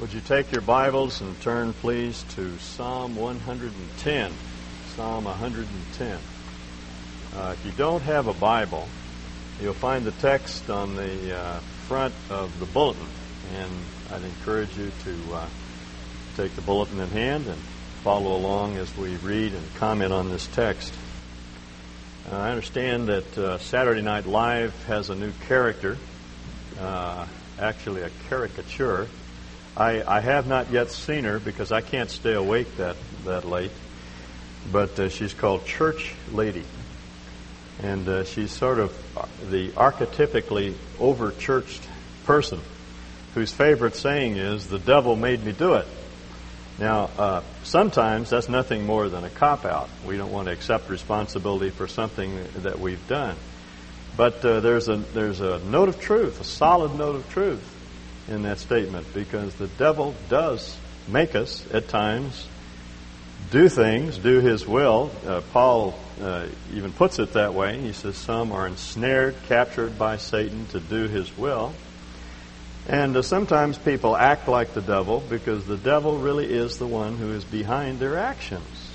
Would you take your Bibles and turn, please, to Psalm 110? Psalm 110. Uh, if you don't have a Bible, you'll find the text on the uh, front of the bulletin, and I'd encourage you to uh, take the bulletin in hand and follow along as we read and comment on this text. Uh, I understand that uh, Saturday Night Live has a new character, uh, actually a caricature I, I have not yet seen her because I can't stay awake that, that late. But uh, she's called Church Lady. And uh, she's sort of the archetypically over churched person whose favorite saying is, The devil made me do it. Now, uh, sometimes that's nothing more than a cop out. We don't want to accept responsibility for something that we've done. But uh, there's, a, there's a note of truth, a solid note of truth in that statement because the devil does make us at times do things, do his will. Uh, Paul uh, even puts it that way. He says some are ensnared, captured by Satan to do his will. And uh, sometimes people act like the devil because the devil really is the one who is behind their actions.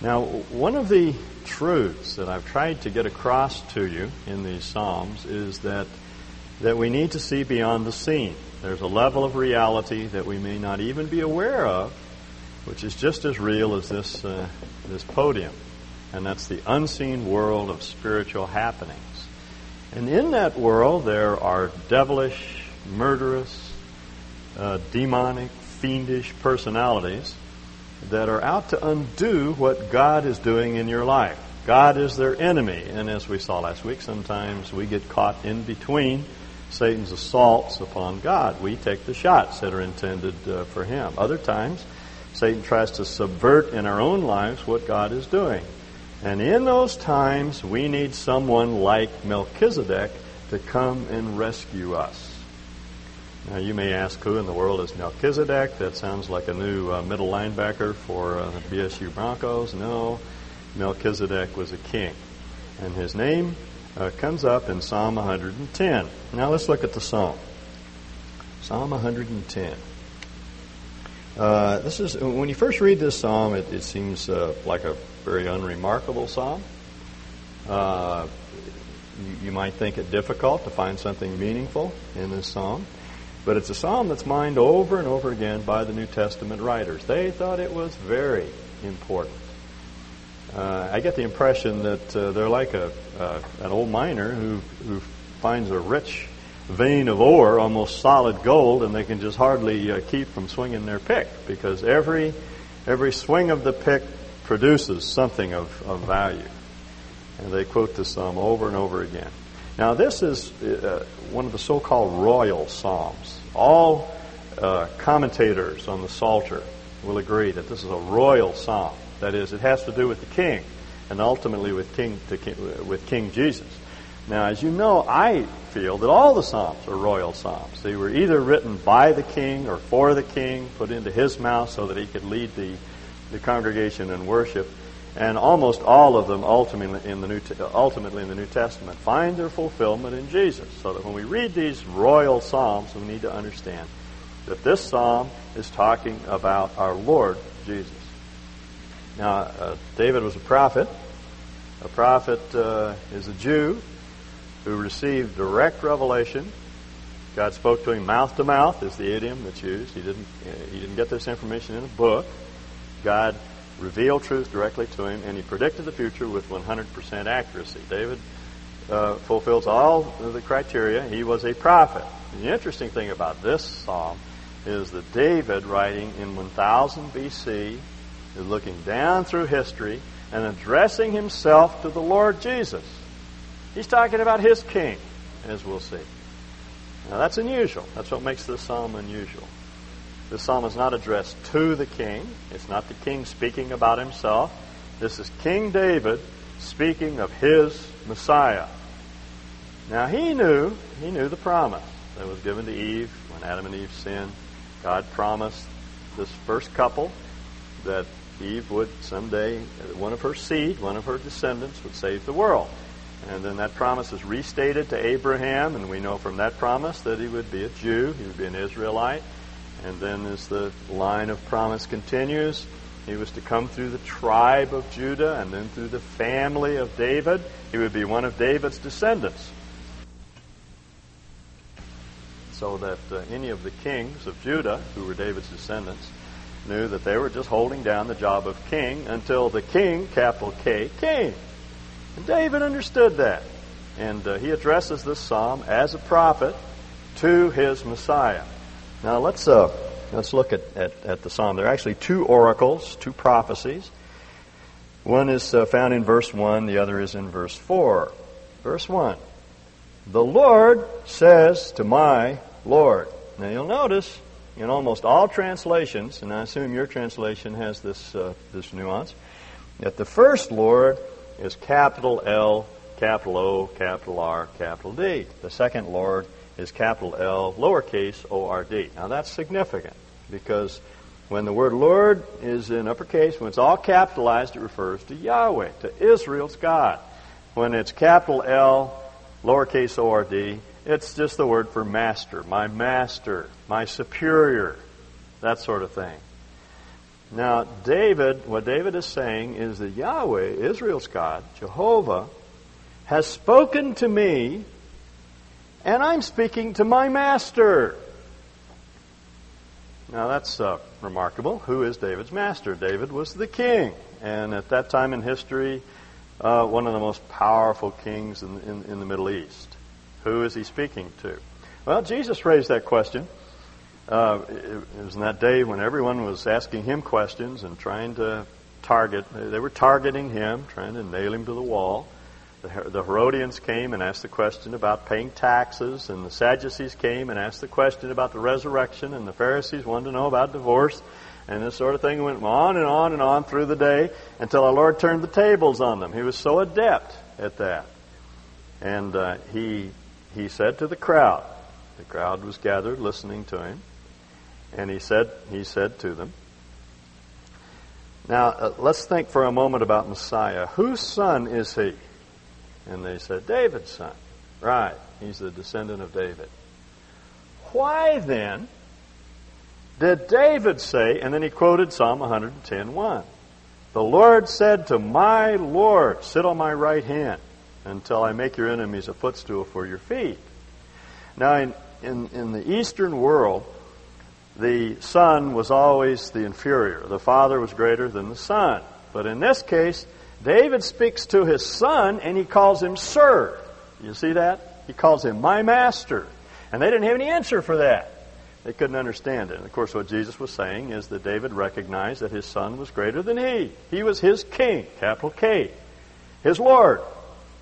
Now, one of the truths that I've tried to get across to you in these Psalms is that that we need to see beyond the scene. There's a level of reality that we may not even be aware of, which is just as real as this, uh, this podium. And that's the unseen world of spiritual happenings. And in that world, there are devilish, murderous, uh, demonic, fiendish personalities that are out to undo what God is doing in your life. God is their enemy. And as we saw last week, sometimes we get caught in between Satan's assaults upon God. We take the shots that are intended uh, for him. Other times, Satan tries to subvert in our own lives what God is doing. And in those times, we need someone like Melchizedek to come and rescue us. Now, you may ask, who in the world is Melchizedek? That sounds like a new uh, middle linebacker for uh, the BSU Broncos. No, Melchizedek was a king. And his name uh, comes up in Psalm 110. Now let's look at the psalm. Psalm 110. Uh, this is when you first read this psalm, it, it seems uh, like a very unremarkable psalm. Uh, you, you, might think it difficult to find something meaningful in this psalm, but it's a psalm that's mined over and over again by the New Testament writers. They thought it was very important. Uh, I get the impression that uh, they're like a uh, an old miner who who finds a rich vein of ore, almost solid gold, and they can just hardly uh, keep from swinging their pick because every every swing of the pick produces something of, of value. And they quote this psalm over and over again. Now, this is uh, one of the so-called royal psalms. All uh, commentators on the Psalter will agree that this is a royal psalm. That is, it has to do with the king, and ultimately with King, king, with King Jesus. Now, as you know, I feel that all the psalms are royal psalms. They were either written by the king or for the king, put into his mouth so that he could lead the, the congregation in worship. And almost all of them, ultimately in the New, ultimately in the New Testament, find their fulfillment in Jesus. So that when we read these royal psalms, we need to understand that this psalm is talking about our Lord Jesus. Now, uh, David was a prophet. A prophet uh, is a Jew who received direct revelation. God spoke to him mouth to mouth, is the idiom that's used. He didn't, uh, he didn't get this information in a book. God revealed truth directly to him, and he predicted the future with 100% accuracy. David uh, fulfills all the criteria. He was a prophet. the interesting thing about this psalm is that David, writing in 1000 BC, is looking down through history and addressing himself to the Lord Jesus. He's talking about his king, as we'll see. Now that's unusual. That's what makes this psalm unusual. This psalm is not addressed to the king. It's not the king speaking about himself. This is King David speaking of his Messiah. Now he knew, he knew the promise that was given to Eve when Adam and Eve sinned. God promised this first couple that Eve would someday, one of her seed, one of her descendants, would save the world. And then that promise is restated to Abraham, and we know from that promise that he would be a Jew, he would be an Israelite, And then as the line of promise continues, he was to come through the tribe of Judah and then through the family of David. He would be one of David's descendants. So that uh, any of the kings of Judah, who were David's descendants, knew that they were just holding down the job of king until the king, capital K, came. And David understood that. And uh, he addresses this psalm as a prophet to his Messiah. Now let's uh, let's look at, at, at, the psalm. There are actually two oracles, two prophecies. One is uh, found in verse 1, the other is in verse 4. Verse 1 The Lord says to my Lord. Now you'll notice in almost all translations, and I assume your translation has this, uh, this nuance, that the first Lord is capital L, capital O, capital R, capital D. The second Lord is capital L, lowercase o r d. Now that's significant because when the word Lord is in uppercase, when it's all capitalized, it refers to Yahweh, to Israel's God. When it's capital L, lowercase o r d, it's just the word for master, my master, my superior, that sort of thing. Now, David, what David is saying is that Yahweh, Israel's God, Jehovah, has spoken to me and I'm speaking to my master. Now that's uh, remarkable. Who is David's master? David was the king, and at that time in history, uh, one of the most powerful kings in, in, in, the Middle East. Who is he speaking to? Well, Jesus raised that question. Uh, it, was in that day when everyone was asking him questions and trying to target. They were targeting him, trying to nail him to the wall the Herodians came and asked the question about paying taxes, and the Sadducees came and asked the question about the resurrection, and the Pharisees wanted to know about divorce, and this sort of thing went on and on and on through the day until our Lord turned the tables on them. He was so adept at that. And uh, he, he said to the crowd, the crowd was gathered listening to him, and he said, he said to them, now, uh, let's think for a moment about Messiah. Whose son is he? And they said, David's son. Right. He's the descendant of David. Why then did David say, and then he quoted Psalm 110.1, The Lord said to my Lord, Sit on my right hand until I make your enemies a footstool for your feet. Now, in, in, in the Eastern world, the son was always the inferior. The father was greater than the son. But in this case, David speaks to his son and he calls him sir. You see that? He calls him my master. And they didn't have any answer for that. They couldn't understand it. And of course, what Jesus was saying is that David recognized that his son was greater than he. He was his king, capital K, his Lord,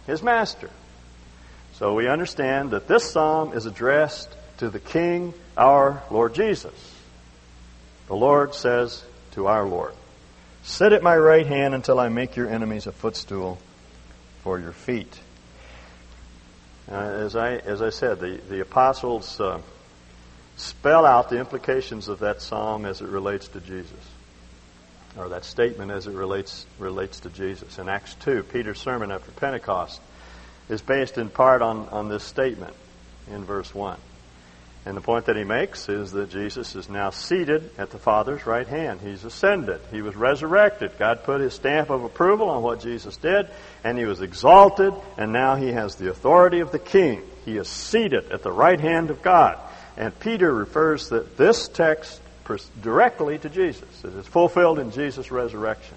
his master. So we understand that this psalm is addressed to the King, our Lord Jesus. The Lord says to our Lord, Sit at my right hand until I make your enemies a footstool for your feet. Uh, as, I, as I said, the, the apostles uh, spell out the implications of that psalm as it relates to Jesus, or that statement as it relates, relates to Jesus. In Acts 2, Peter's sermon after Pentecost is based in part on, on this statement in verse 1. And the point that he makes is that Jesus is now seated at the Father's right hand. He's ascended. He was resurrected. God put his stamp of approval on what Jesus did, and he was exalted, and now he has the authority of the King. He is seated at the right hand of God. And Peter refers that this text directly to Jesus. It is fulfilled in Jesus' resurrection.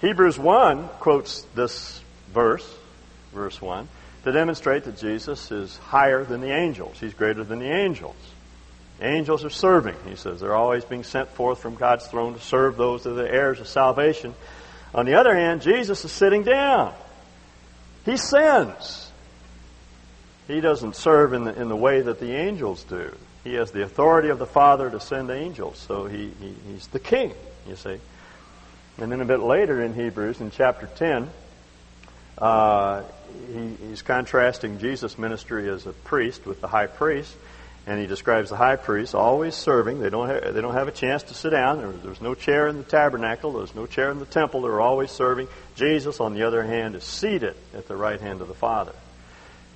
Hebrews 1 quotes this verse, verse 1 to demonstrate that Jesus is higher than the angels. He's greater than the angels. Angels are serving, he says. They're always being sent forth from God's throne to serve those that are the heirs of salvation. On the other hand, Jesus is sitting down. He sins. He doesn't serve in the, in the way that the angels do. He has the authority of the Father to send angels, so he, he he's the king, you see. And then a bit later in Hebrews, in chapter 10, uh, he, he's contrasting Jesus' ministry as a priest with the high priest, and he describes the high priest always serving. They don't have, they don't have a chance to sit down. There, there's no chair in the tabernacle. There's no chair in the temple. They're always serving. Jesus, on the other hand, is seated at the right hand of the Father.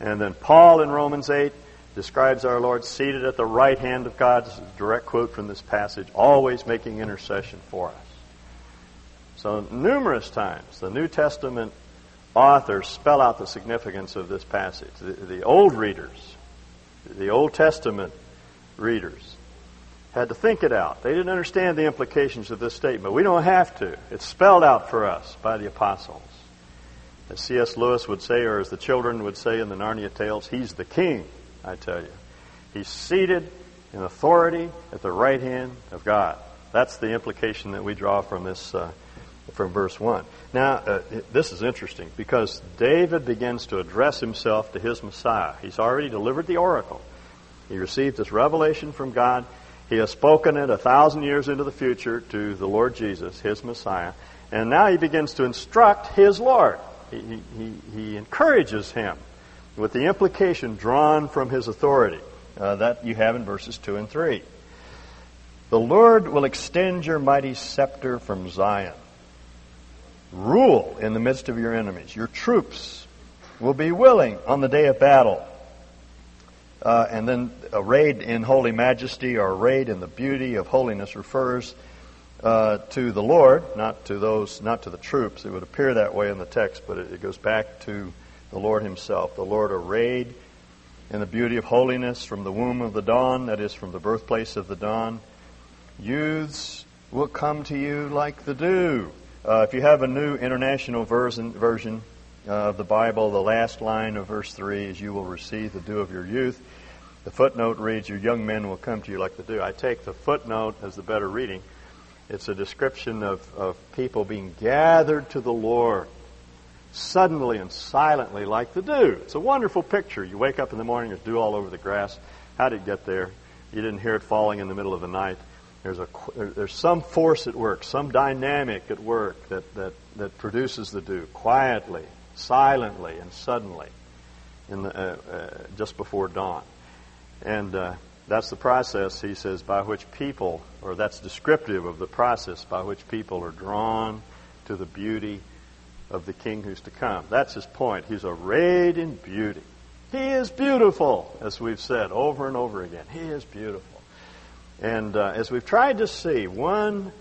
And then Paul in Romans 8 describes our Lord seated at the right hand of God. This is a direct quote from this passage, always making intercession for us. So, numerous times, the New Testament authors spell out the significance of this passage. The, the old readers, the Old Testament readers, had to think it out. They didn't understand the implications of this statement. We don't have to. It's spelled out for us by the apostles. As C.S. Lewis would say, or as the children would say in the Narnia tales, he's the king, I tell you. He's seated in authority at the right hand of God. That's the implication that we draw from this, uh, from verse 1. Now, uh, this is interesting because David begins to address himself to his Messiah. He's already delivered the oracle. He received this revelation from God. He has spoken it a thousand years into the future to the Lord Jesus, his Messiah. And now he begins to instruct his Lord. He, he, he encourages him with the implication drawn from his authority uh, that you have in verses 2 and 3. The Lord will extend your mighty scepter from Zion. Rule in the midst of your enemies. Your troops will be willing on the day of battle. Uh, and then arrayed in holy majesty or arrayed in the beauty of holiness refers uh, to the Lord, not to those, not to the troops. It would appear that way in the text, but it, it goes back to the Lord Himself. The Lord arrayed in the beauty of holiness from the womb of the dawn, that is, from the birthplace of the dawn. Youths will come to you like the dew. Uh, if you have a new international version, version of the Bible, the last line of verse 3 is, You will receive the dew of your youth. The footnote reads, Your young men will come to you like the dew. I take the footnote as the better reading. It's a description of, of people being gathered to the Lord suddenly and silently like the dew. It's a wonderful picture. You wake up in the morning, there's dew all over the grass. How did it get there? You didn't hear it falling in the middle of the night. There's, a, there's some force at work, some dynamic at work that, that, that produces the dew quietly, silently, and suddenly in the, uh, uh, just before dawn. And uh, that's the process, he says, by which people, or that's descriptive of the process by which people are drawn to the beauty of the king who's to come. That's his point. He's arrayed in beauty. He is beautiful, as we've said over and over again. He is beautiful. And uh, as we've tried to see, one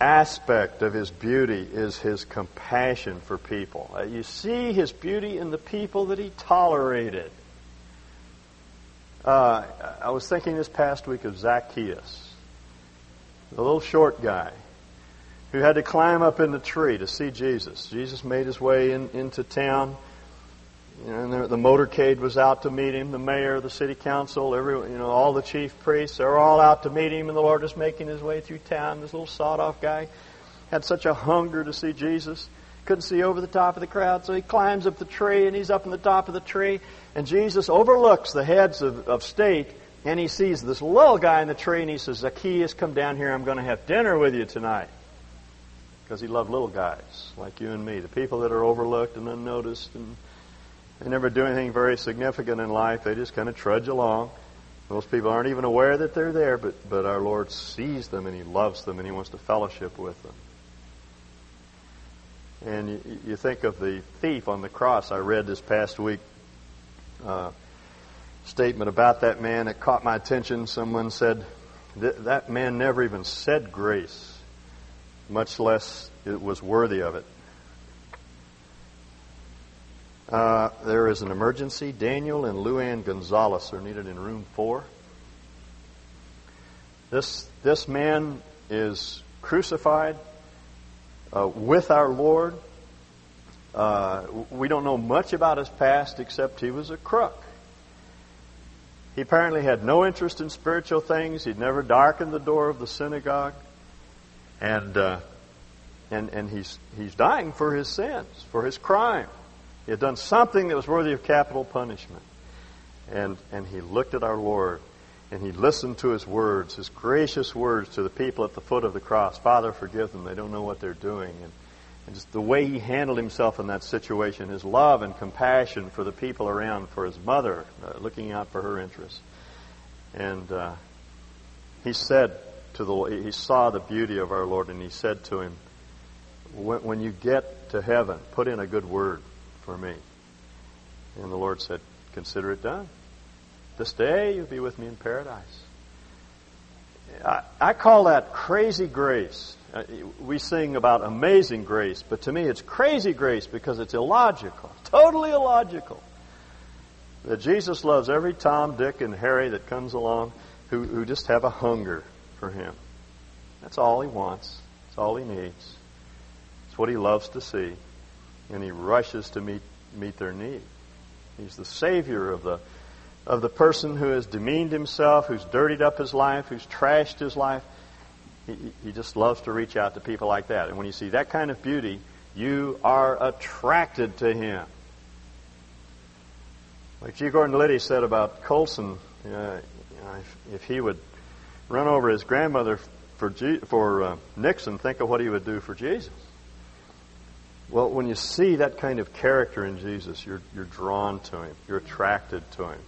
aspect of his beauty is his compassion for people. Uh, you see his beauty in the people that he tolerated. Uh, I was thinking this past week of Zacchaeus, the little short guy who had to climb up in the tree to see Jesus. Jesus made his way in, into town. And the, the motorcade was out to meet him. The mayor, the city council, every you know, all the chief priests, they were all out to meet him. And the Lord was making his way through town. This little sawed-off guy had such a hunger to see Jesus couldn't see over the top of the crowd, so he climbs up the tree and he's up in the top of the tree. And Jesus overlooks the heads of, of state and he sees this little guy in the tree and he says, Zacchaeus, come down here. I'm going to have dinner with you tonight. Because he loved little guys like you and me, the people that are overlooked and unnoticed and they never do anything very significant in life. They just kind of trudge along. Most people aren't even aware that they're there, but, but our Lord sees them and He loves them and He wants to fellowship with them. And you, you think of the thief on the cross. I read this past week uh, statement about that man. It caught my attention. Someone said that man never even said grace, much less it was worthy of it. Uh, there is an emergency. Daniel and Luann Gonzalez are needed in room four. This, this man is crucified uh, with our Lord. Uh, we don't know much about his past except he was a crook. He apparently had no interest in spiritual things. He'd never darkened the door of the synagogue, and uh, and and he's he's dying for his sins, for his crime. He had done something that was worthy of capital punishment, and and he looked at our Lord and he listened to his words, his gracious words to the people at the foot of the cross. Father, forgive them. They don't know what they're doing. And, and just the way he handled himself in that situation, his love and compassion for the people around, for his mother, uh, looking out for her interests. And uh, he said to the, he saw the beauty of our Lord, and he said to him, when, you get to heaven, put in a good word for me. And the Lord said, consider it done. This day you'll be with me in paradise. I, I call that crazy grace. Uh, we sing about amazing grace, but to me it's crazy grace because it's illogical, totally illogical. That Jesus loves every Tom, Dick, and Harry that comes along who, who just have a hunger for Him. That's all He wants. That's all He needs. It's what He loves to see. And He rushes to meet, meet their need. He's the Savior of the, of the person who has demeaned himself, who's dirtied up his life, who's trashed his life. He, he just loves to reach out to people like that. And when you see that kind of beauty, you are attracted to him. Like G. Gordon Liddy said about Colson, uh, if, if, he would run over his grandmother for, G, for uh, Nixon, think of what he would do for Jesus. Well, when you see that kind of character in Jesus, you're, you're drawn to him, you're attracted to him.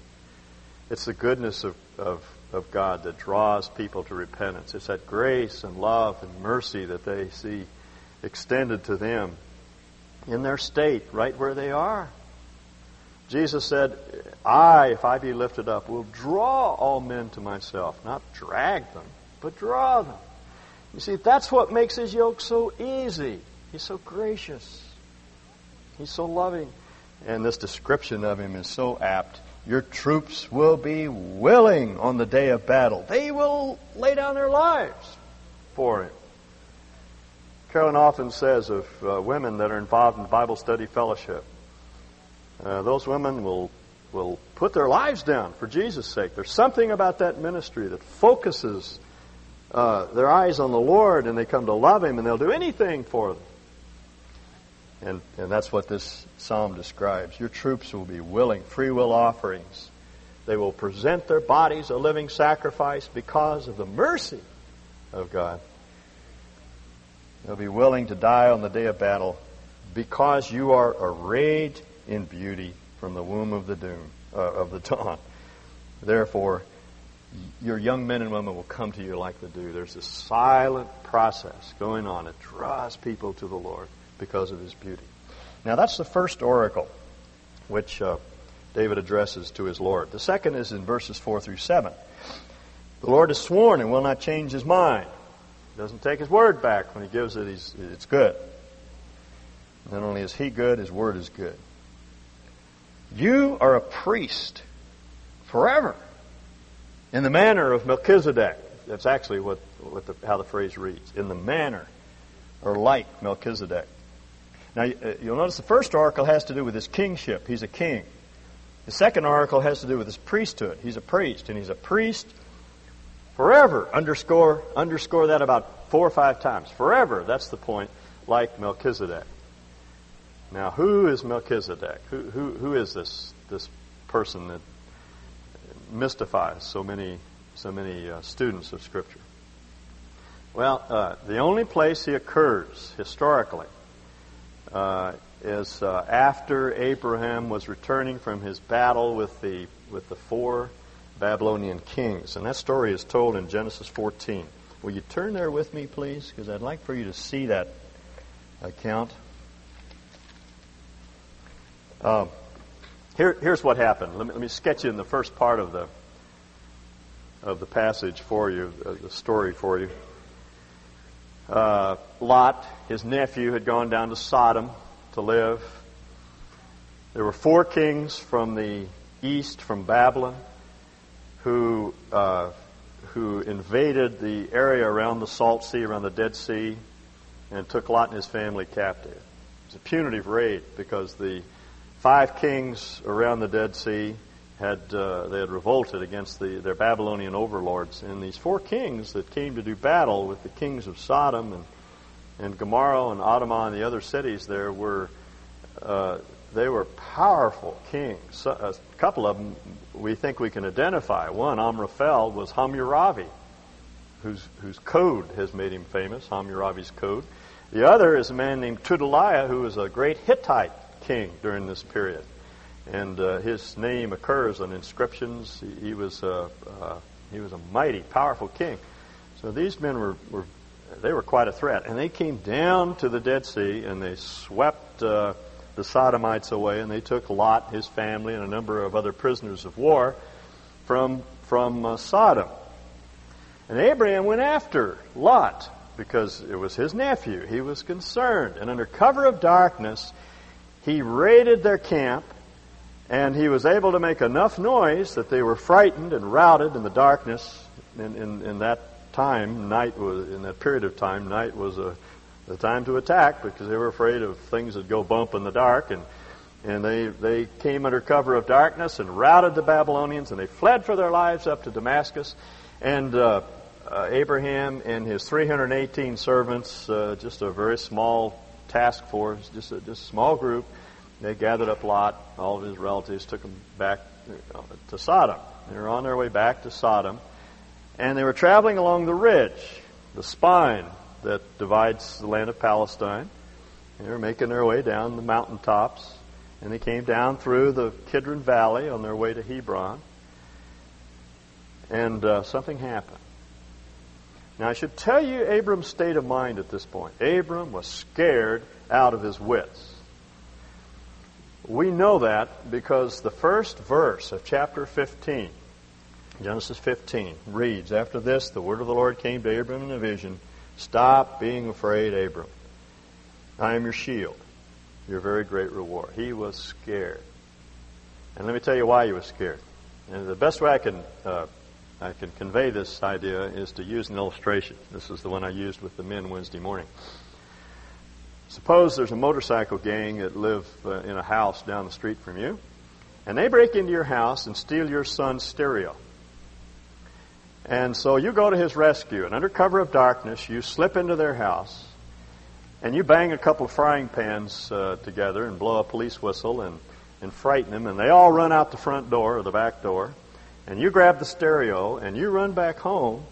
It's the goodness of, of, of God that draws people to repentance. It's that grace and love and mercy that they see extended to them in their state, right where they are. Jesus said, I, if I be lifted up, will draw all men to myself. Not drag them, but draw them. You see, that's what makes his yoke so easy. He's so gracious. He's so loving. And this description of him is so apt. Your troops will be willing on the day of battle. They will lay down their lives for him. Carolyn often says of uh, women that are involved in Bible study fellowship, uh, those women will will put their lives down for Jesus' sake. There's something about that ministry that focuses uh, their eyes on the Lord, and they come to love Him, and they'll do anything for them. And, and that's what this psalm describes. Your troops will be willing, free will offerings. They will present their bodies a living sacrifice because of the mercy of God. They'll be willing to die on the day of battle because you are arrayed in beauty from the womb of the doom uh, of the dawn. Therefore, your young men and women will come to you like the dew. There's a silent process going on. It draws people to the Lord because of his beauty. Now, that's the first oracle which uh, David addresses to his Lord. The second is in verses 4 through 7. The Lord has sworn and will not change his mind. He doesn't take his word back when he gives it, it's good. Not only is he good, his word is good. You are a priest forever in the manner of Melchizedek. That's actually what, what the, how the phrase reads. In the manner or like Melchizedek. Now, uh, you'll notice the first oracle has to do with his kingship. He's a king. The second oracle has to do with his priesthood. He's a priest, and he's a priest forever. Underscore, underscore that about four or five times. Forever, that's the point, like Melchizedek. Now, who is Melchizedek? Who, who, who is this, this person that mystifies so many, so many uh, students of Scripture? Well, uh, the only place he occurs historically uh, is uh, after Abraham was returning from his battle with the with the four Babylonian kings, and that story is told in Genesis 14. Will you turn there with me, please? Because I'd like for you to see that account. Uh, here, here's what happened. Let me, let me sketch in the first part of the of the passage for you, uh, the story for you. Uh, Lot, his nephew, had gone down to Sodom to live. There were four kings from the east, from Babylon, who uh, who invaded the area around the Salt Sea, around the Dead Sea, and took Lot and his family captive. It was a punitive raid because the five kings around the Dead Sea had uh, they had revolted against the, their Babylonian overlords, and these four kings that came to do battle with the kings of Sodom and and Gomorrah and Admah and the other cities there were uh, they were powerful kings. A couple of them we think we can identify. One, Amraphel, was Hammurabi, whose whose code has made him famous. Hammurabi's code. The other is a man named Tudaliah, who was a great Hittite king during this period and uh, his name occurs on inscriptions. He, he was a, uh, he was a mighty, powerful king. So these men were, were they were quite a threat, and they came down to the Dead Sea and they swept uh, the Sodomites away, and they took Lot, his family, and a number of other prisoners of war from, from uh, Sodom. And Abraham went after Lot because it was his nephew. He was concerned. And under cover of darkness, he raided their camp and he was able to make enough noise that they were frightened and routed in the darkness. In, in, in that time, night was, in that period of time, night was a, the time to attack because they were afraid of things that go bump in the dark. And, and they, they came under cover of darkness and routed the Babylonians and they fled for their lives up to Damascus. And uh, uh, Abraham and his 318 servants, uh, just a very small task force, just a, just a small group, they gathered up Lot, all of his relatives, took him back to Sodom. They were on their way back to Sodom, and they were traveling along the ridge, the spine that divides the land of Palestine. They were making their way down the mountain tops, and they came down through the Kidron Valley on their way to Hebron, and uh, something happened. Now, I should tell you Abram's state of mind at this point. Abram was scared out of his wits. We know that because the first verse of chapter 15, Genesis 15, reads After this, the word of the Lord came to Abram in a vision Stop being afraid, Abram. I am your shield, your very great reward. He was scared. And let me tell you why he was scared. And the best way I can, uh, I can convey this idea is to use an illustration. This is the one I used with the men Wednesday morning. Suppose there's a motorcycle gang that live uh, in a house down the street from you, and they break into your house and steal your son's stereo. And so you go to his rescue, and under cover of darkness, you slip into their house, and you bang a couple of frying pans uh, together and blow a police whistle and, and frighten them, and they all run out the front door or the back door, and you grab the stereo and you run back home,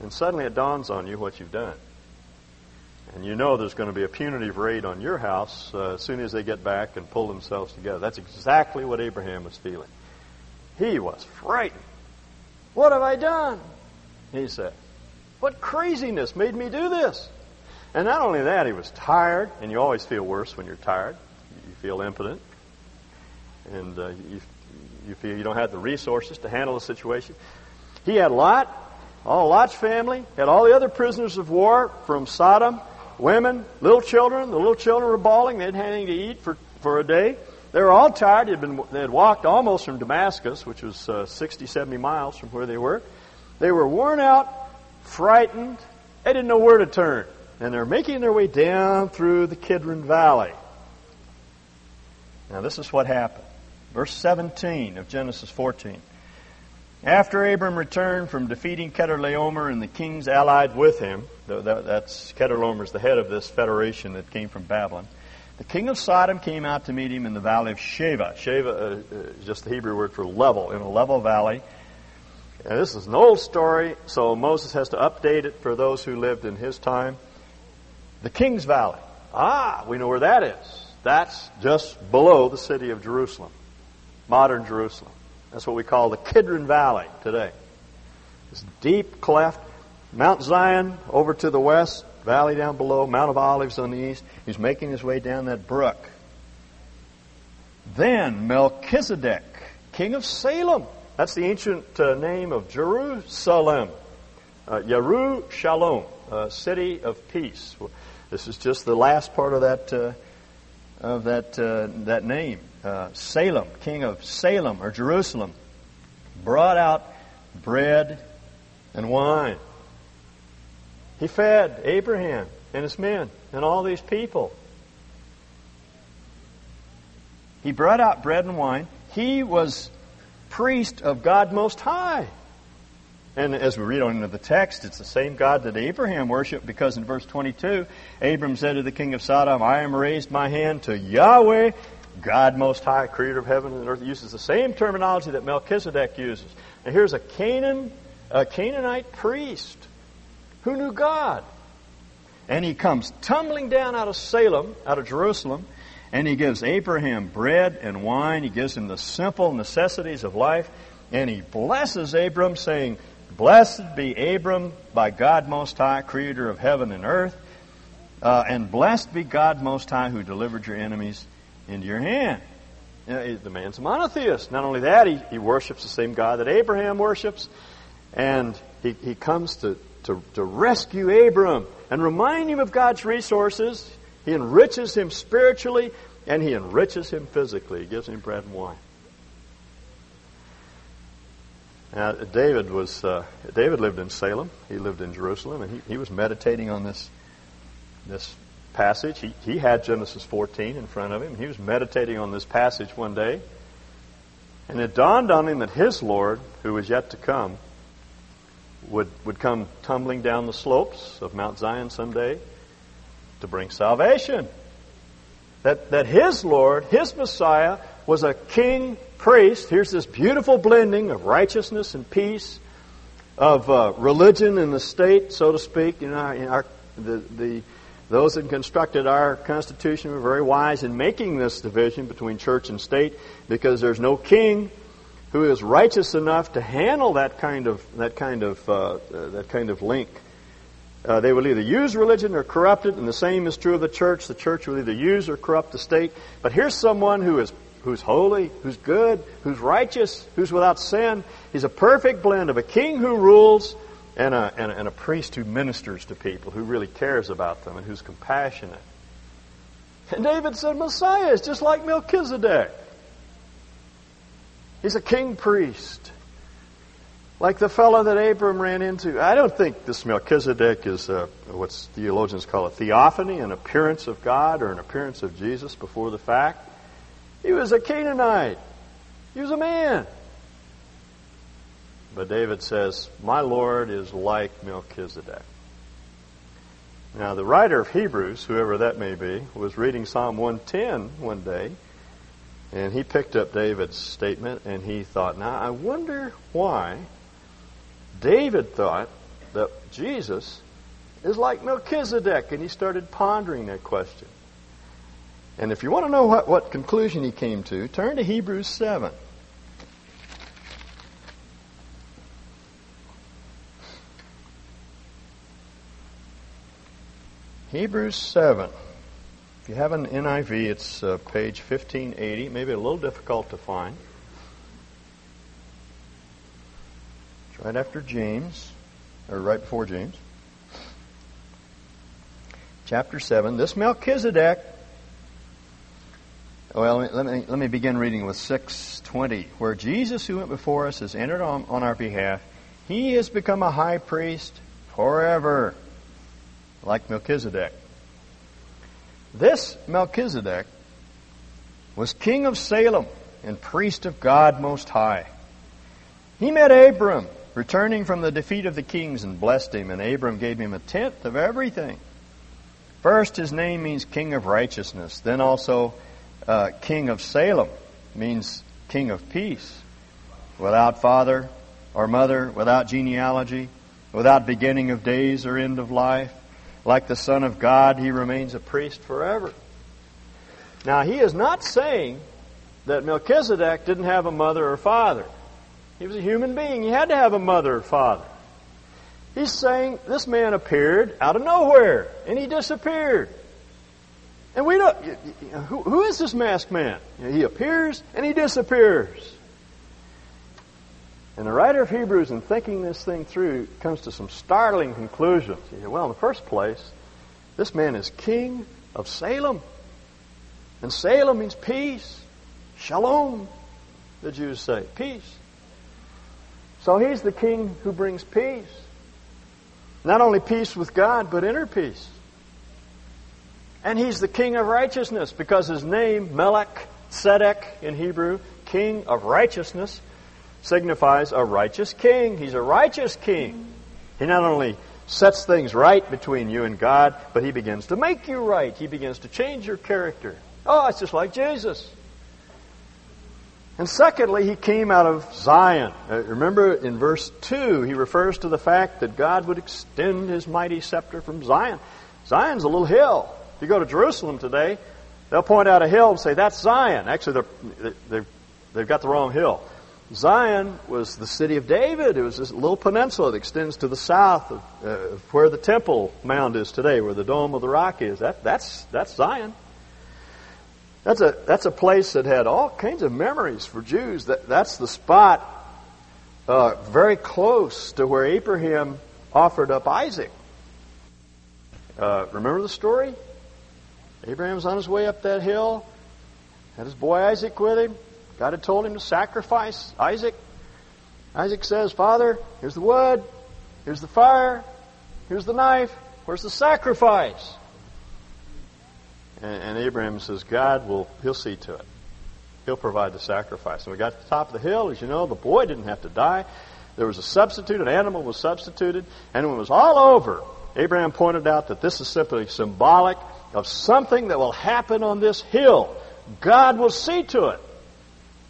and suddenly it dawns on you what you've done. And you know there's going to be a punitive raid on your house uh, as soon as they get back and pull themselves together. That's exactly what Abraham was feeling. He was frightened. What have I done? He said. What craziness made me do this? And not only that, he was tired, and you always feel worse when you're tired. You feel impotent, and uh, you, you feel you don't have the resources to handle the situation. He had Lot, all Lot's family, had all the other prisoners of war from Sodom women, little children. The little children were bawling. They had anything to eat for, for a day. They were all tired. They had, been, they had walked almost from Damascus, which was uh, 60, 70 miles from where they were. They were worn out, frightened. They didn't know where to turn. And they're making their way down through the Kidron Valley. Now, this is what happened. Verse 17 of Genesis 14. After Abram returned from defeating Chedorlaomer and the kings allied with him, that's Chedorlaomer is the head of this federation that came from Babylon. The king of Sodom came out to meet him in the valley of Shaveh. Shaveh uh, is just the Hebrew word for level, in a level valley. And this is an old story, so Moses has to update it for those who lived in his time. The King's Valley. Ah, we know where that is. That's just below the city of Jerusalem, modern Jerusalem. That's what we call the Kidron Valley today. This deep cleft, Mount Zion over to the west, valley down below, Mount of Olives on the east. He's making his way down that brook. Then Melchizedek, king of Salem. That's the ancient uh, name of Jerusalem. Uh, Yeru Shalom, uh, city of peace. This is just the last part of that uh, of that uh, that name uh, Salem, king of Salem or Jerusalem, brought out bread and wine. He fed Abraham and his men and all these people. He brought out bread and wine. He was priest of God Most High. And as we read on into the text, it's the same God that Abraham worshiped because in verse 22, Abram said to the king of Sodom, I am raised my hand to Yahweh, God Most High, creator of heaven and earth, uses the same terminology that Melchizedek uses. And here's a Canaan, a Canaanite priest who knew God. And he comes tumbling down out of Salem, out of Jerusalem, and he gives Abraham bread and wine. He gives him the simple necessities of life. And he blesses Abram, saying, Blessed be Abram by God Most High, creator of heaven and earth. Uh, and blessed be God Most High who delivered your enemies into your hand. You know, the man's a monotheist. Not only that, he, he worships the same God that Abraham worships. And he, he comes to, to, to rescue Abram and remind him of God's resources. He enriches him spiritually and he enriches him physically. He gives him bread and wine. Now, David was uh, David lived in Salem. He lived in Jerusalem, and he, he was meditating on this this passage. He, he had Genesis 14 in front of him. He was meditating on this passage one day, and it dawned on him that his Lord, who was yet to come, would would come tumbling down the slopes of Mount Zion someday to bring salvation. That that his Lord, his Messiah, was a king priest, here's this beautiful blending of righteousness and peace, of uh, religion and the state, so to speak. You know, our, the, the, those that constructed our Constitution were very wise in making this division between church and state because there's no king who is righteous enough to handle that kind of, that kind of, uh, that kind of link. Uh, they will either use religion or corrupt it, and the same is true of the church. The church will either use or corrupt the state. But here's someone who is who's holy, who's good, who's righteous, who's without sin. He's a perfect blend of a king who rules and a, and a, and a priest who ministers to people, who really cares about them and who's compassionate. And David said, Messiah is just like Melchizedek. He's a king priest. Like the fellow that Abram ran into. I don't think this Melchizedek is a, what theologians call a theophany, an appearance of God or an appearance of Jesus before the fact. He was a Canaanite. He was a man. But David says, My Lord is like Melchizedek. Now, the writer of Hebrews, whoever that may be, was reading Psalm 110 one day, and he picked up David's statement and he thought, Now, I wonder why David thought that Jesus is like Melchizedek, and he started pondering that question. And if you want to know what, what conclusion he came to, turn to Hebrews 7. Hebrews 7. If you have an NIV, it's uh, page 1580, maybe a little difficult to find. It's right after James, or right before James. Chapter 7. This Melchizedek well, let me, let me begin reading with 620, where Jesus, who went before us, has entered on, on our behalf. He has become a high priest forever, like Melchizedek. This Melchizedek was king of Salem and priest of God Most High. He met Abram, returning from the defeat of the kings, and blessed him, and Abram gave him a tenth of everything. First, his name means king of righteousness, then also uh, king of Salem means king of peace. Without father or mother, without genealogy, without beginning of days or end of life. Like the Son of God, he remains a priest forever. Now, he is not saying that Melchizedek didn't have a mother or father. He was a human being. He had to have a mother or father. He's saying this man appeared out of nowhere and he disappeared. And we don't. Who, who is this masked man? He appears and he disappears. And the writer of Hebrews, in thinking this thing through, comes to some startling conclusions. He said, well, in the first place, this man is king of Salem. And Salem means peace. Shalom, the Jews say. Peace. So he's the king who brings peace. Not only peace with God, but inner peace. And he's the king of righteousness because his name, Melech Tzedek in Hebrew, king of righteousness, signifies a righteous king. He's a righteous king. He not only sets things right between you and God, but he begins to make you right. He begins to change your character. Oh, it's just like Jesus. And secondly, he came out of Zion. Uh, remember in verse 2, he refers to the fact that God would extend his mighty scepter from Zion. Zion's a little hill. If you go to Jerusalem today, they'll point out a hill and say, that's Zion. Actually, they're, they're, they've got the wrong hill. Zion was the city of David. It was this little peninsula that extends to the south of uh, where the Temple Mound is today, where the Dome of the Rock is. That, that's, that's Zion. That's a, that's a place that had all kinds of memories for Jews. That, that's the spot uh, very close to where Abraham offered up Isaac. Uh, remember the story? Abraham's on his way up that hill, had his boy Isaac with him. God had told him to sacrifice Isaac. Isaac says, Father, here's the wood, here's the fire, here's the knife, where's the sacrifice? And, and Abraham says, God will, he'll see to it. He'll provide the sacrifice. And we got to the top of the hill. As you know, the boy didn't have to die. There was a substitute, an animal was substituted, and when it was all over, Abraham pointed out that this is simply symbolic of something that will happen on this hill. God will see to it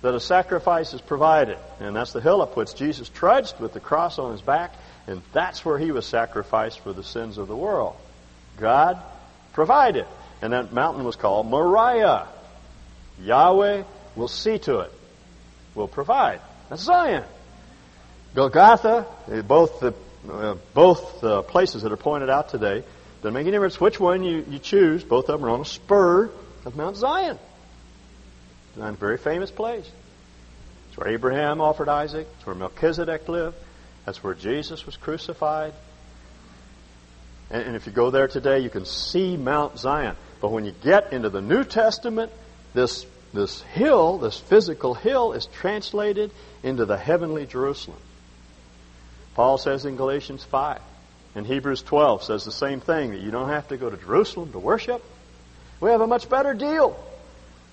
that a sacrifice is provided. And that's the hill up which Jesus trudged with the cross on his back, and that's where he was sacrificed for the sins of the world. God provided. And that mountain was called Moriah. Yahweh will see to it, will provide. That's Zion. Golgotha, eh, both the uh, both the places that are pointed out today, doesn't make any difference which one you, you choose. Both of them are on a spur of Mount Zion. A very famous place. It's where Abraham offered Isaac. It's where Melchizedek lived. That's where Jesus was crucified. And, and if you go there today, you can see Mount Zion. But when you get into the New Testament, this, this hill, this physical hill, is translated into the heavenly Jerusalem. Paul says in Galatians 5. And Hebrews 12 says the same thing that you don't have to go to Jerusalem to worship. We have a much better deal.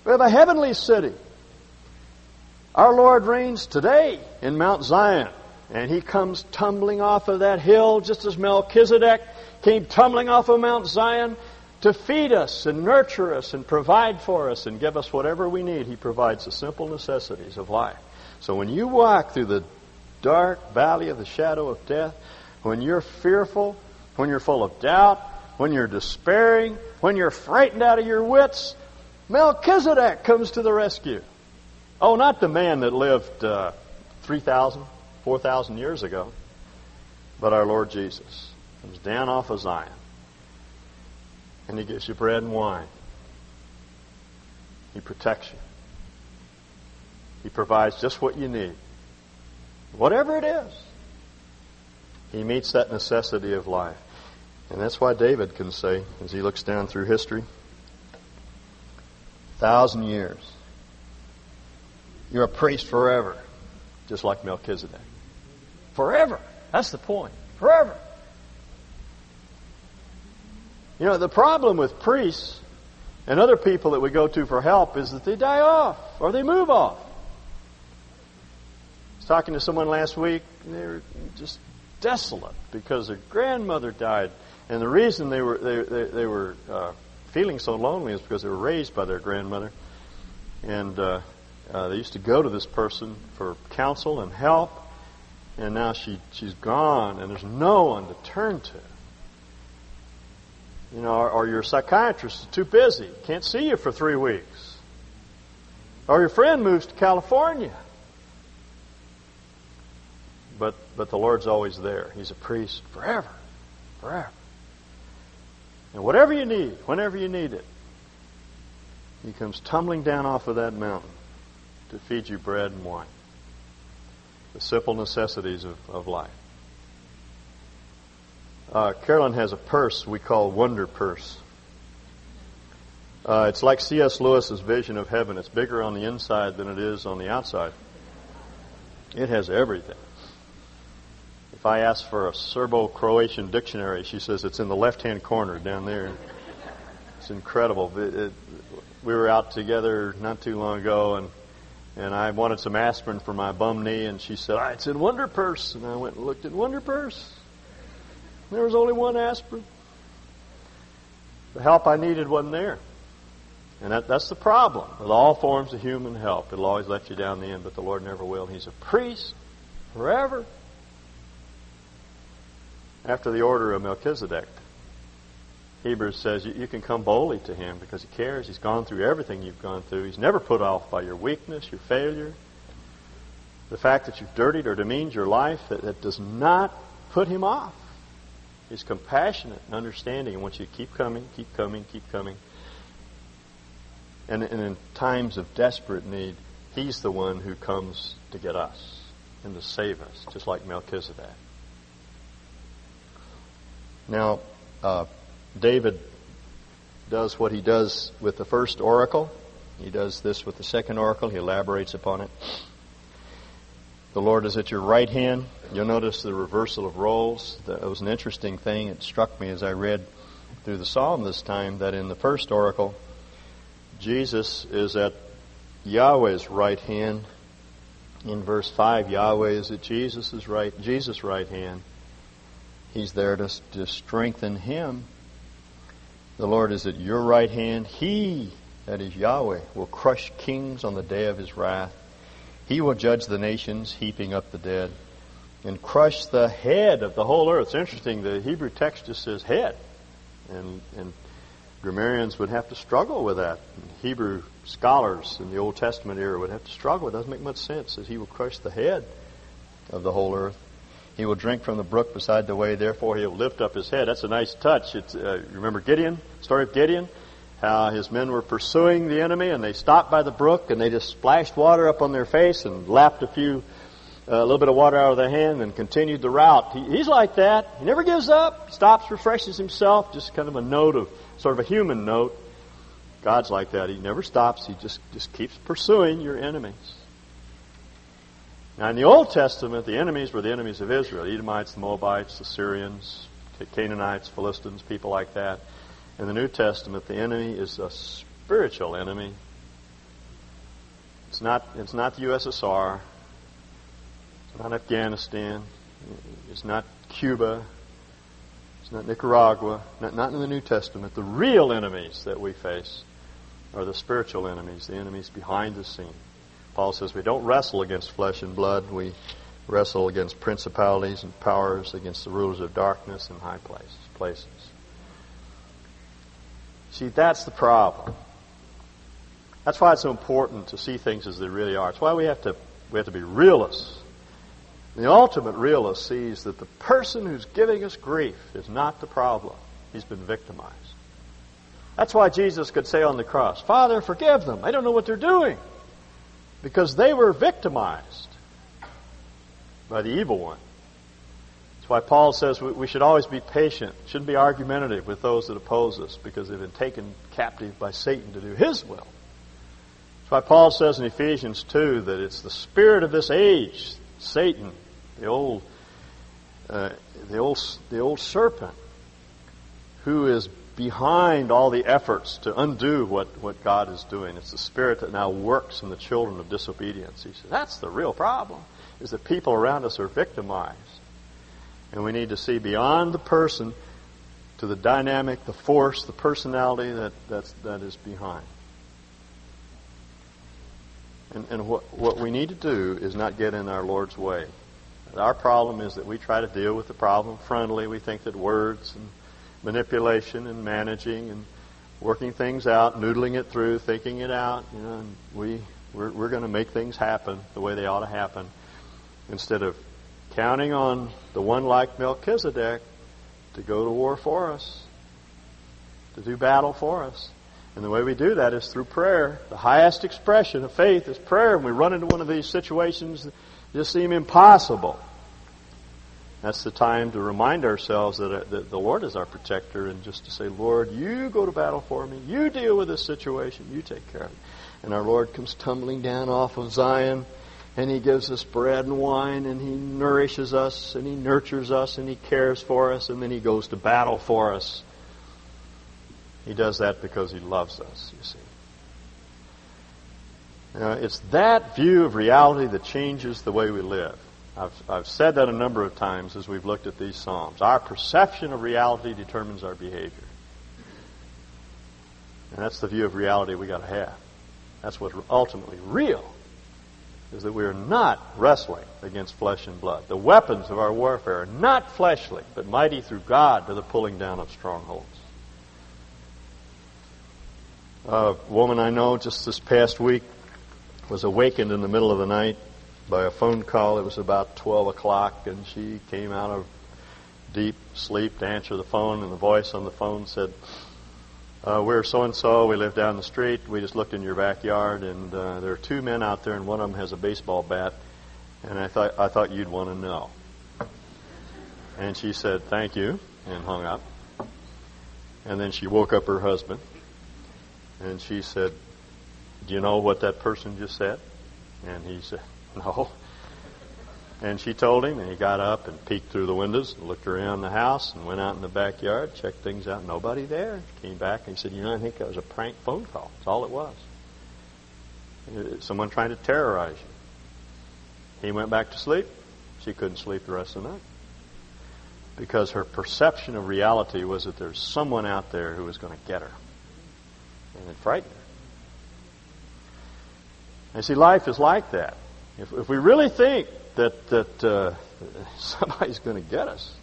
We have a heavenly city. Our Lord reigns today in Mount Zion, and he comes tumbling off of that hill just as Melchizedek came tumbling off of Mount Zion to feed us and nurture us and provide for us and give us whatever we need. He provides the simple necessities of life. So when you walk through the dark valley of the shadow of death, when you're fearful, when you're full of doubt, when you're despairing, when you're frightened out of your wits, Melchizedek comes to the rescue. Oh, not the man that lived uh, 3,000, 4,000 years ago, but our Lord Jesus comes down off of Zion and he gives you bread and wine. He protects you. He provides just what you need. Whatever it is. He meets that necessity of life. And that's why David can say, as he looks down through history, thousand years. You're a priest forever, just like Melchizedek. Forever. That's the point. Forever. You know, the problem with priests and other people that we go to for help is that they die off or they move off. I was talking to someone last week, and they were just desolate because their grandmother died. And the reason they were, they, they, they were uh, feeling so lonely is because they were raised by their grandmother. And uh, uh, they used to go to this person for counsel and help. And now she, she's gone, and there's no one to turn to. You know, or, or your psychiatrist is too busy, can't see you for three weeks. Or your friend moves to California. But, but the Lord's always there. He's a priest forever. Forever. And whatever you need, whenever you need it, He comes tumbling down off of that mountain to feed you bread and wine. The simple necessities of, of life. Uh, Carolyn has a purse we call Wonder Purse. Uh, it's like C.S. Lewis's vision of heaven. It's bigger on the inside than it is on the outside. It has everything. If I ask for a Serbo-Croatian dictionary, she says it's in the left-hand corner down there. It's incredible. It, it, we were out together not too long ago, and and I wanted some aspirin for my bum knee, and she said, oh, "It's in Wonder Purse," and I went and looked at Wonder Purse. There was only one aspirin. The help I needed wasn't there. And that, that's the problem with all forms of human help. It'll always let you down the end, but the Lord never will. He's a priest forever after the order of Melchizedek. Hebrews says you, you, can come boldly to him because he cares. He's gone through everything you've gone through. He's never put off by your weakness, your failure, the fact that you've dirtied or demeaned your life. That, that does not put him off. He's compassionate and understanding and wants you to keep coming, keep coming, keep coming. And, and in times of desperate need, He's the one who comes to get us and to save us, just like Melchizedek. Now, uh, David does what he does with the first oracle. He does this with the second oracle. He elaborates upon it. The Lord is at your right hand. You'll notice the reversal of roles. That was an interesting thing. It struck me as I read through the psalm this time that in the first oracle, Jesus is at Yahweh's right hand. In verse 5, Yahweh is at Jesus' right, Jesus' right hand. He's there to, to strengthen him. The Lord is at your right hand. He, that is Yahweh, will crush kings on the day of his wrath. He will judge the nations, heaping up the dead, and crush the head of the whole earth. It's interesting, the Hebrew text just says head. And, and grammarians would have to struggle with that. Hebrew scholars in the Old Testament era would have to struggle. It doesn't make much sense, that he will crush the head of the whole earth. He will drink from the brook beside the way, therefore he'll lift up his head. That's a nice touch. It's, uh, remember Gideon, story of Gideon? How his men were pursuing the enemy and they stopped by the brook and they just splashed water up on their face and lapped a few, uh, a little bit of water out of their hand and continued the route. He, he's like that. He never gives up, stops, refreshes himself, just kind of a note of, sort of a human note. God's like that. He never stops. He just, just keeps pursuing your enemies. Now, in the Old Testament, the enemies were the enemies of Israel Edomites, the Moabites, the Syrians, Canaanites, Philistines, people like that. In the New Testament, the enemy is a spiritual enemy. It's not, it's not the USSR. It's not Afghanistan. It's not Cuba. It's not Nicaragua. Not, not in the New Testament. The real enemies that we face are the spiritual enemies, the enemies behind the scene. Paul says we don't wrestle against flesh and blood. We wrestle against principalities and powers, against the rulers of darkness in high places. places. See, that's the problem. That's why it's so important to see things as they really are. It's why we have to we have to be realists. The ultimate realist sees that the person who's giving us grief is not the problem. He's been victimized. That's why Jesus could say on the cross, Father, forgive them. I don't know what they're doing because they were victimized by the evil one. That's why Paul says we should always be patient, shouldn't be argumentative with those that oppose us because they've been taken captive by Satan to do his will. That's why Paul says in Ephesians 2 that it's the spirit of this age, Satan, the old, uh, the old, the old serpent, who is behind all the efforts to undo what, what God is doing. It's the spirit that now works in the children of disobedience. He says, that's the real problem, is that people around us are victimized. And we need to see beyond the person to the dynamic, the force, the personality that, that's, that is behind. And, and what, what we need to do is not get in our Lord's way. Our problem is that we try to deal with the problem frontally. We think that words and manipulation and managing and working things out, noodling it through, thinking it out. You know, and we we're, we're going to make things happen the way they ought to happen, instead of counting on the one like Melchizedek to go to war for us, to do battle for us. And the way we do that is through prayer. The highest expression of faith is prayer. And we run into one of these situations that just seem impossible. That's the time to remind ourselves that, uh, that the Lord is our protector and just to say, Lord, you go to battle for me. You deal with this situation. You take care of it. And our Lord comes tumbling down off of Zion and He gives us bread and wine and He nourishes us and He nurtures us and He cares for us and then He goes to battle for us. He does that because He loves us, you see. It's that view of reality that changes the way we live. I've, I've said that a number of times as we've looked at these Psalms. Our perception of reality determines our behavior. And that's the view of reality we got to have. That's what's ultimately real, is that we are not wrestling against flesh and blood. The weapons of our warfare are not fleshly, but mighty through God to the pulling down of strongholds. A woman I know just this past week was awakened in the middle of the night by a phone call. It was about 12 o'clock, and she came out of deep sleep to answer the phone, and the voice on the phone said, uh, we're so and so. We live down the street. We just looked in your backyard, and uh, there are two men out there, and one of them has a baseball bat. And I thought I thought you'd want to know. And she said, "Thank you," and hung up. And then she woke up her husband, and she said, "Do you know what that person just said?" And he said, "No." And she told him, and he got up and peeked through the windows and looked around the house and went out in the backyard, checked things out. Nobody there. Came back and he said, You know, I think that was a prank phone call. That's all it was. Uh, someone trying to terrorize you. He went back to sleep. She couldn't sleep the rest of the night. Because her perception of reality was that there's someone out there who was going to get her. And it frightened her. And see, life is like that. If, if we really think that that uh, somebody's going to get us.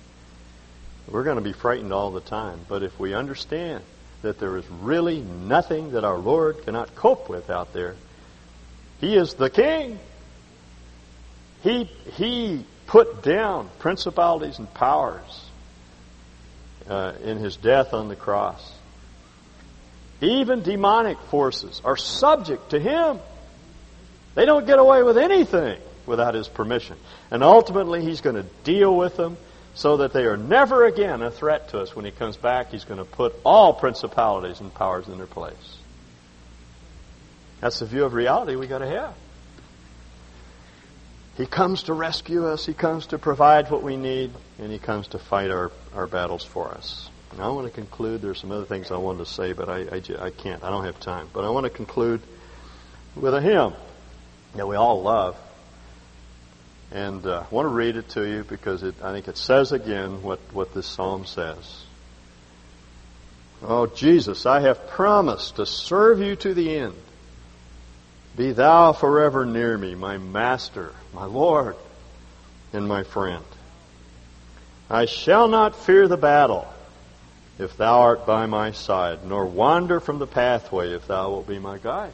We're going to be frightened all the time. But if we understand that there is really nothing that our Lord cannot cope with out there, He is the King. He He put down principalities and powers uh, in His death on the cross. Even demonic forces are subject to Him. They don't get away with anything without his permission. And ultimately, he's going to deal with them so that they are never again a threat to us. When he comes back, he's going to put all principalities and powers in their place. That's the view of reality we got to have. He comes to rescue us, he comes to provide what we need, and he comes to fight our, our battles for us. Now, I want to conclude. There's some other things I wanted to say, but I, I, I can't. I don't have time. But I want to conclude with a hymn that we all love. And uh, I want to read it to you because it, I think it says again what, what this psalm says. Oh, Jesus, I have promised to serve you to the end. Be thou forever near me, my master, my Lord, and my friend. I shall not fear the battle if thou art by my side, nor wander from the pathway if thou wilt be my guide.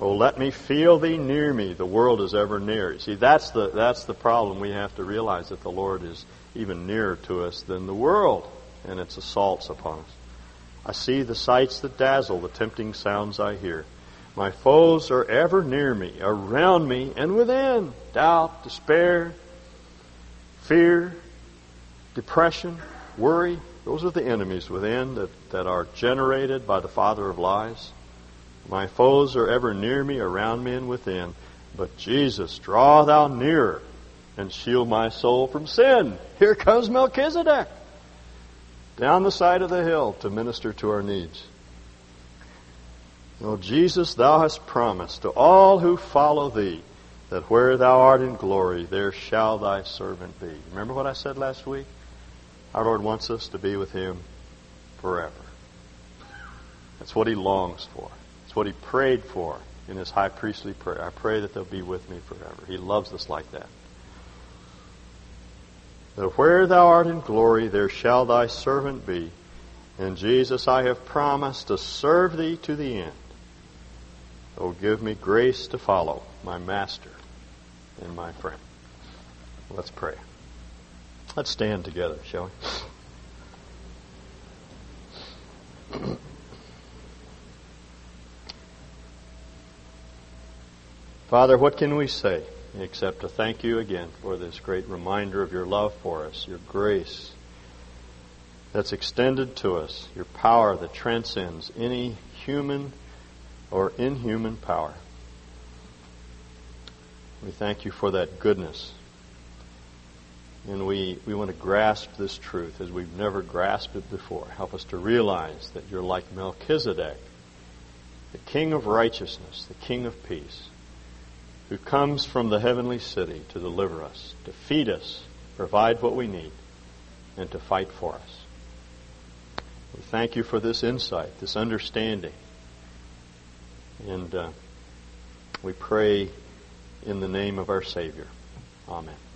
Oh, let me feel thee near me. The world is ever near. See, that's the, that's the problem. We have to realize that the Lord is even nearer to us than the world and its assaults upon us. I see the sights that dazzle, the tempting sounds I hear. My foes are ever near me, around me, and within. Doubt, despair, fear, depression, worry. Those are the enemies within that, that are generated by the father of lies. My foes are ever near me, around me, and within. But Jesus, draw thou nearer and shield my soul from sin. Here comes Melchizedek down the side of the hill to minister to our needs. O Jesus, thou hast promised to all who follow thee that where thou art in glory, there shall thy servant be. Remember what I said last week? Our Lord wants us to be with him forever. That's what he longs for. It's what he prayed for in his high priestly prayer. I pray that they'll be with me forever. He loves us like that. That where thou art in glory, there shall thy servant be. And Jesus, I have promised to serve thee to the end. Oh, give me grace to follow my master and my friend. Let's pray. Let's stand together, shall we? Father, what can we say except to thank you again for this great reminder of your love for us, your grace that's extended to us, your power that transcends any human or inhuman power. We thank you for that goodness. And we, we want to grasp this truth as we've never grasped it before. Help us to realize that you're like Melchizedek, the King of righteousness, the King of peace who comes from the heavenly city to deliver us, to feed us, provide what we need, and to fight for us. We thank you for this insight, this understanding. And uh, we pray in the name of our Savior. Amen.